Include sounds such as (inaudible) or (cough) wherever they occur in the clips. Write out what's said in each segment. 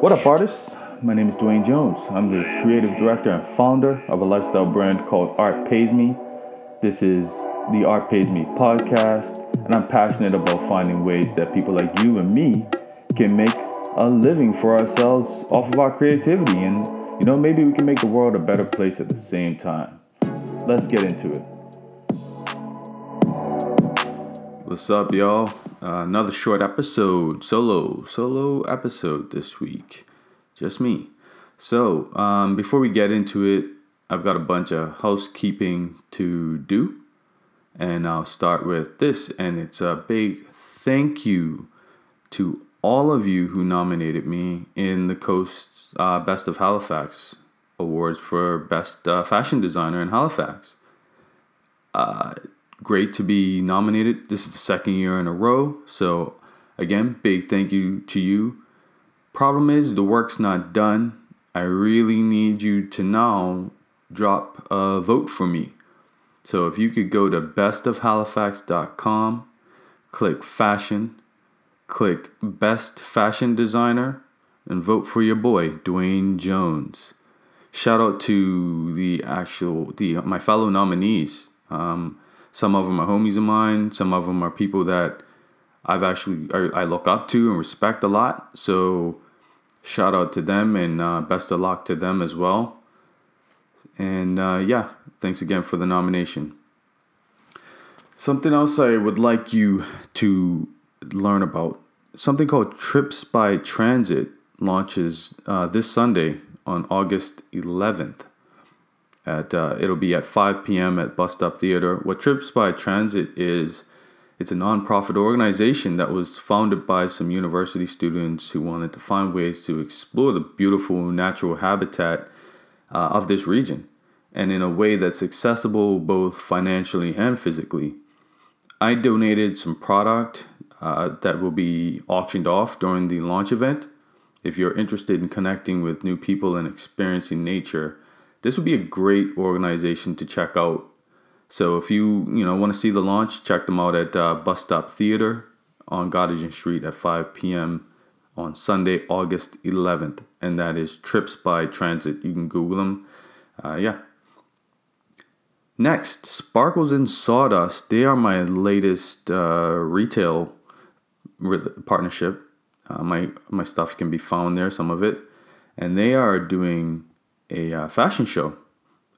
What up, artists? My name is Dwayne Jones. I'm the creative director and founder of a lifestyle brand called Art Pays Me. This is the Art Pays Me podcast, and I'm passionate about finding ways that people like you and me can make a living for ourselves off of our creativity. And, you know, maybe we can make the world a better place at the same time. Let's get into it. What's up, y'all? Uh, another short episode, solo, solo episode this week. Just me. So, um, before we get into it, I've got a bunch of housekeeping to do. And I'll start with this. And it's a big thank you to all of you who nominated me in the Coast's uh, Best of Halifax Awards for Best uh, Fashion Designer in Halifax. Great to be nominated. This is the second year in a row. So, again, big thank you to you. Problem is, the work's not done. I really need you to now drop a vote for me. So, if you could go to bestofhalifax.com, click fashion, click best fashion designer, and vote for your boy, Dwayne Jones. Shout out to the actual the my fellow nominees. Um, some of them are homies of mine. Some of them are people that I've actually I look up to and respect a lot. So shout out to them and uh, best of luck to them as well. And uh, yeah, thanks again for the nomination. Something else I would like you to learn about something called Trips by Transit launches uh, this Sunday on August 11th at uh, it'll be at 5 p.m. at Bus Stop Theater. What Trips by Transit is it's a nonprofit organization that was founded by some university students who wanted to find ways to explore the beautiful natural habitat uh, of this region and in a way that's accessible both financially and physically. I donated some product uh, that will be auctioned off during the launch event. If you're interested in connecting with new people and experiencing nature, this would be a great organization to check out. So if you you know want to see the launch, check them out at uh, Bus Stop Theater on Gottingen Street at 5 p.m. on Sunday, August 11th, and that is Trips by Transit. You can Google them. Uh, yeah. Next, Sparkles and Sawdust. They are my latest uh, retail partnership. Uh, my my stuff can be found there, some of it, and they are doing a uh, fashion show,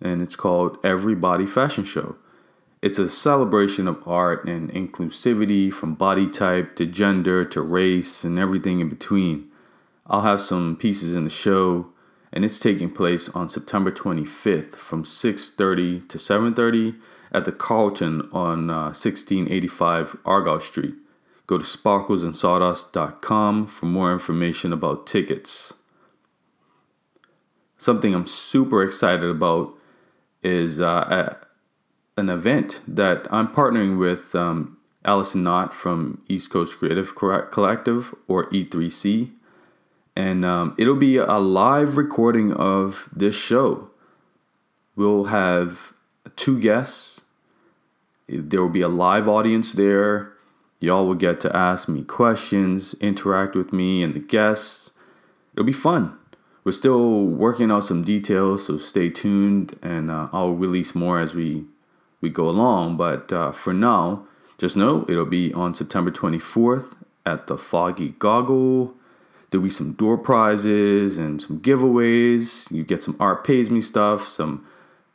and it's called Everybody Fashion Show. It's a celebration of art and inclusivity from body type to gender to race and everything in between. I'll have some pieces in the show and it's taking place on September 25th from 6:30 to 7:30 at the Carleton on uh, 1685 Argyle Street. Go to sparklesandsawdust.com for more information about tickets. Something I'm super excited about is uh, an event that I'm partnering with um, Allison Knott from East Coast Creative Collective or E3C. And um, it'll be a live recording of this show. We'll have two guests. There will be a live audience there. Y'all will get to ask me questions, interact with me and the guests. It'll be fun. We're still working out some details, so stay tuned, and uh, I'll release more as we we go along. But uh, for now, just know it'll be on September 24th at the Foggy Goggle. There'll be some door prizes and some giveaways. You get some art pays me stuff, some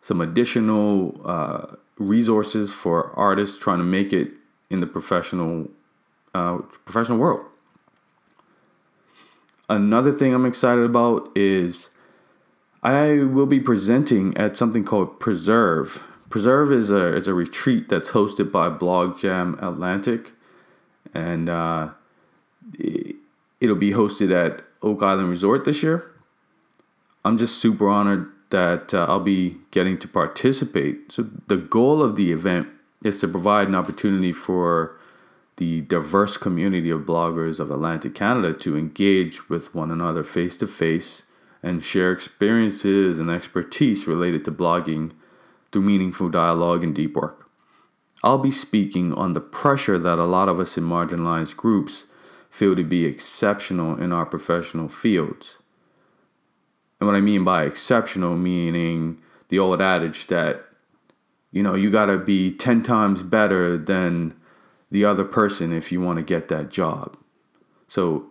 some additional uh, resources for artists trying to make it in the professional uh, professional world. Another thing I'm excited about is I will be presenting at something called Preserve. Preserve is a is a retreat that's hosted by Blog Jam Atlantic, and uh, it'll be hosted at Oak Island Resort this year. I'm just super honored that uh, I'll be getting to participate. So the goal of the event is to provide an opportunity for the diverse community of bloggers of Atlantic Canada to engage with one another face to face and share experiences and expertise related to blogging through meaningful dialogue and deep work. I'll be speaking on the pressure that a lot of us in marginalized groups feel to be exceptional in our professional fields. And what I mean by exceptional, meaning the old adage that, you know, you got to be 10 times better than the other person if you want to get that job. So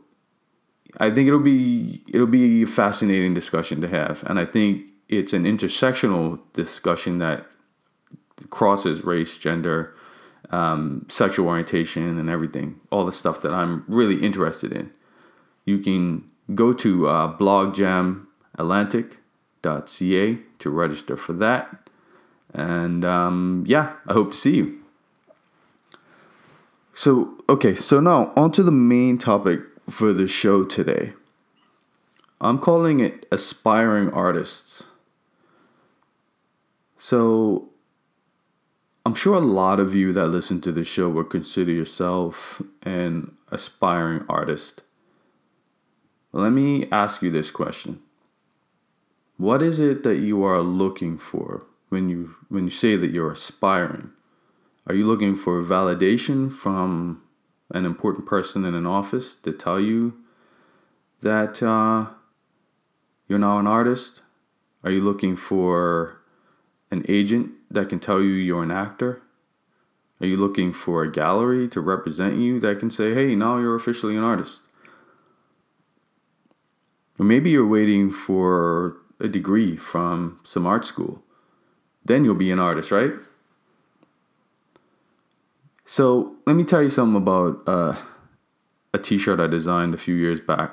I think it'll be it'll be a fascinating discussion to have, and I think it's an intersectional discussion that crosses race, gender, um, sexual orientation, and everything. All the stuff that I'm really interested in. You can go to uh, blogjamatlantic.ca to register for that, and um, yeah, I hope to see you. So okay, so now on to the main topic for the show today. I'm calling it aspiring artists. So, I'm sure a lot of you that listen to the show would consider yourself an aspiring artist. Let me ask you this question. What is it that you are looking for when you when you say that you're aspiring? Are you looking for validation from an important person in an office to tell you that uh, you're now an artist? Are you looking for an agent that can tell you you're an actor? Are you looking for a gallery to represent you that can say, hey, now you're officially an artist? Or maybe you're waiting for a degree from some art school. Then you'll be an artist, right? So let me tell you something about uh, a T-shirt I designed a few years back.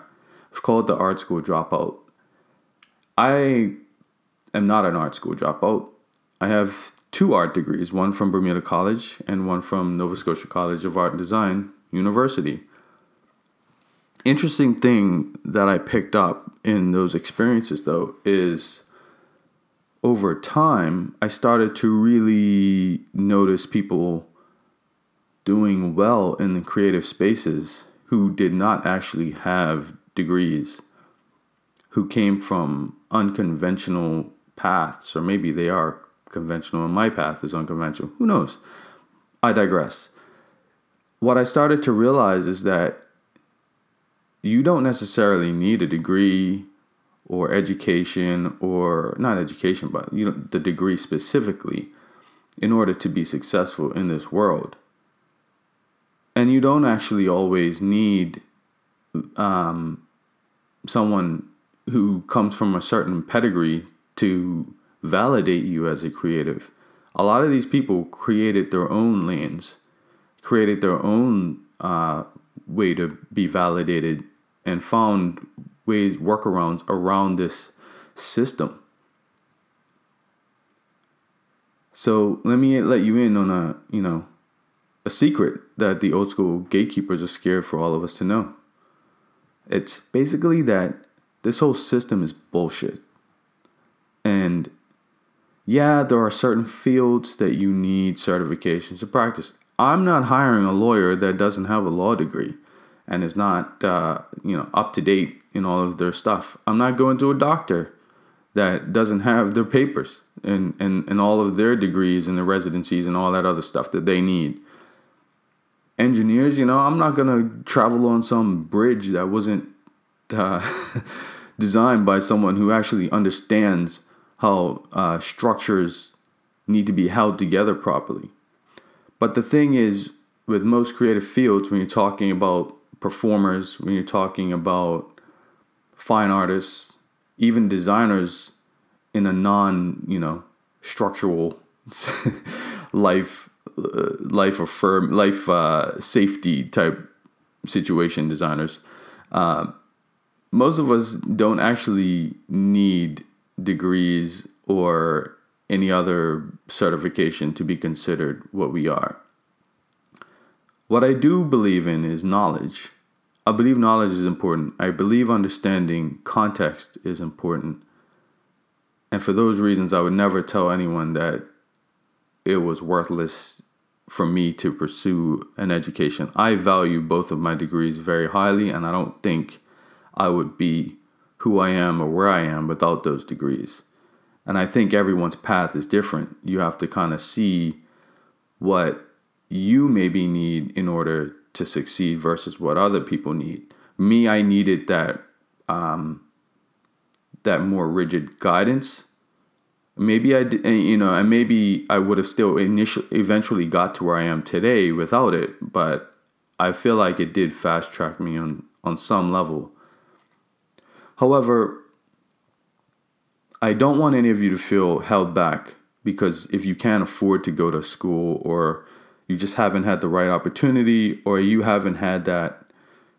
It's called the Art School Dropout. I am not an art school dropout. I have two art degrees, one from Bermuda College and one from Nova Scotia College of Art and Design University. Interesting thing that I picked up in those experiences though is over time I started to really notice people doing well in the creative spaces who did not actually have degrees, who came from unconventional paths, or maybe they are conventional and my path is unconventional. Who knows? I digress. What I started to realize is that you don't necessarily need a degree or education or not education but you know the degree specifically in order to be successful in this world and you don't actually always need um, someone who comes from a certain pedigree to validate you as a creative. A lot of these people created their own lanes, created their own uh, way to be validated, and found ways, workarounds around this system. So let me let you in on a, you know, a secret that the old school gatekeepers are scared for all of us to know. It's basically that this whole system is bullshit. And yeah, there are certain fields that you need certifications to practice. I'm not hiring a lawyer that doesn't have a law degree and is not, uh, you know, up to date in all of their stuff. I'm not going to a doctor that doesn't have their papers and, and, and all of their degrees and their residencies and all that other stuff that they need engineers, you know, I'm not gonna travel on some bridge that wasn't uh, (laughs) designed by someone who actually understands how uh, structures need to be held together properly. But the thing is, with most creative fields, when you're talking about performers, when you're talking about fine artists, even designers in a non, you know, structural (laughs) life life affirm life uh, safety type situation designers. Uh, most of us don't actually need degrees or any other certification to be considered what we are. What I do believe in is knowledge. I believe knowledge is important. I believe understanding context is important. And for those reasons, I would never tell anyone that it was worthless for me to pursue an education. I value both of my degrees very highly, and I don't think I would be who I am or where I am without those degrees. And I think everyone's path is different. You have to kind of see what you maybe need in order to succeed versus what other people need. Me, I needed that um, that more rigid guidance. Maybe I, you know, and maybe I would have still initially, eventually got to where I am today without it. But I feel like it did fast track me on on some level. However, I don't want any of you to feel held back because if you can't afford to go to school or you just haven't had the right opportunity or you haven't had that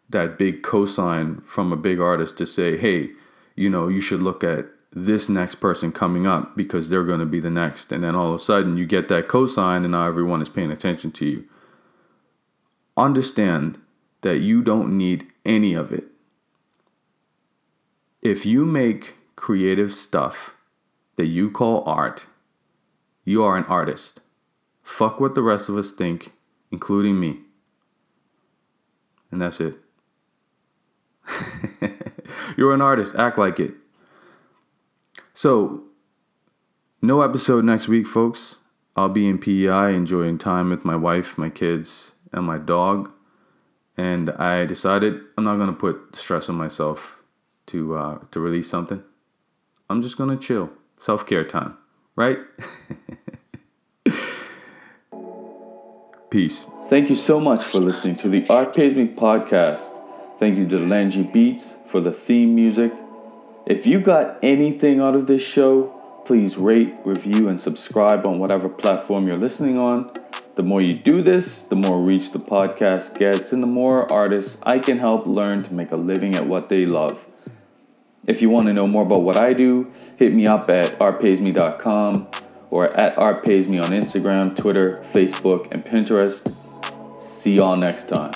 that big cosign from a big artist to say, "Hey, you know, you should look at this next person coming up because they're going to be the next." And then all of a sudden you get that cosign and now everyone is paying attention to you. Understand that you don't need any of it. If you make creative stuff that you call art, you are an artist. Fuck what the rest of us think, including me. And that's it. (laughs) You're an artist, act like it. So, no episode next week, folks. I'll be in PEI enjoying time with my wife, my kids, and my dog. And I decided I'm not going to put stress on myself to uh, to release something. I'm just going to chill. Self care time, right? (laughs) Peace. Thank you so much for listening to the Art Pays Me podcast. Thank you to Langy Beats for the theme music. If you got anything out of this show, please rate, review, and subscribe on whatever platform you're listening on. The more you do this, the more reach the podcast gets, and the more artists I can help learn to make a living at what they love. If you want to know more about what I do, hit me up at artpaysme.com or at artpaysme on Instagram, Twitter, Facebook, and Pinterest. See y'all next time.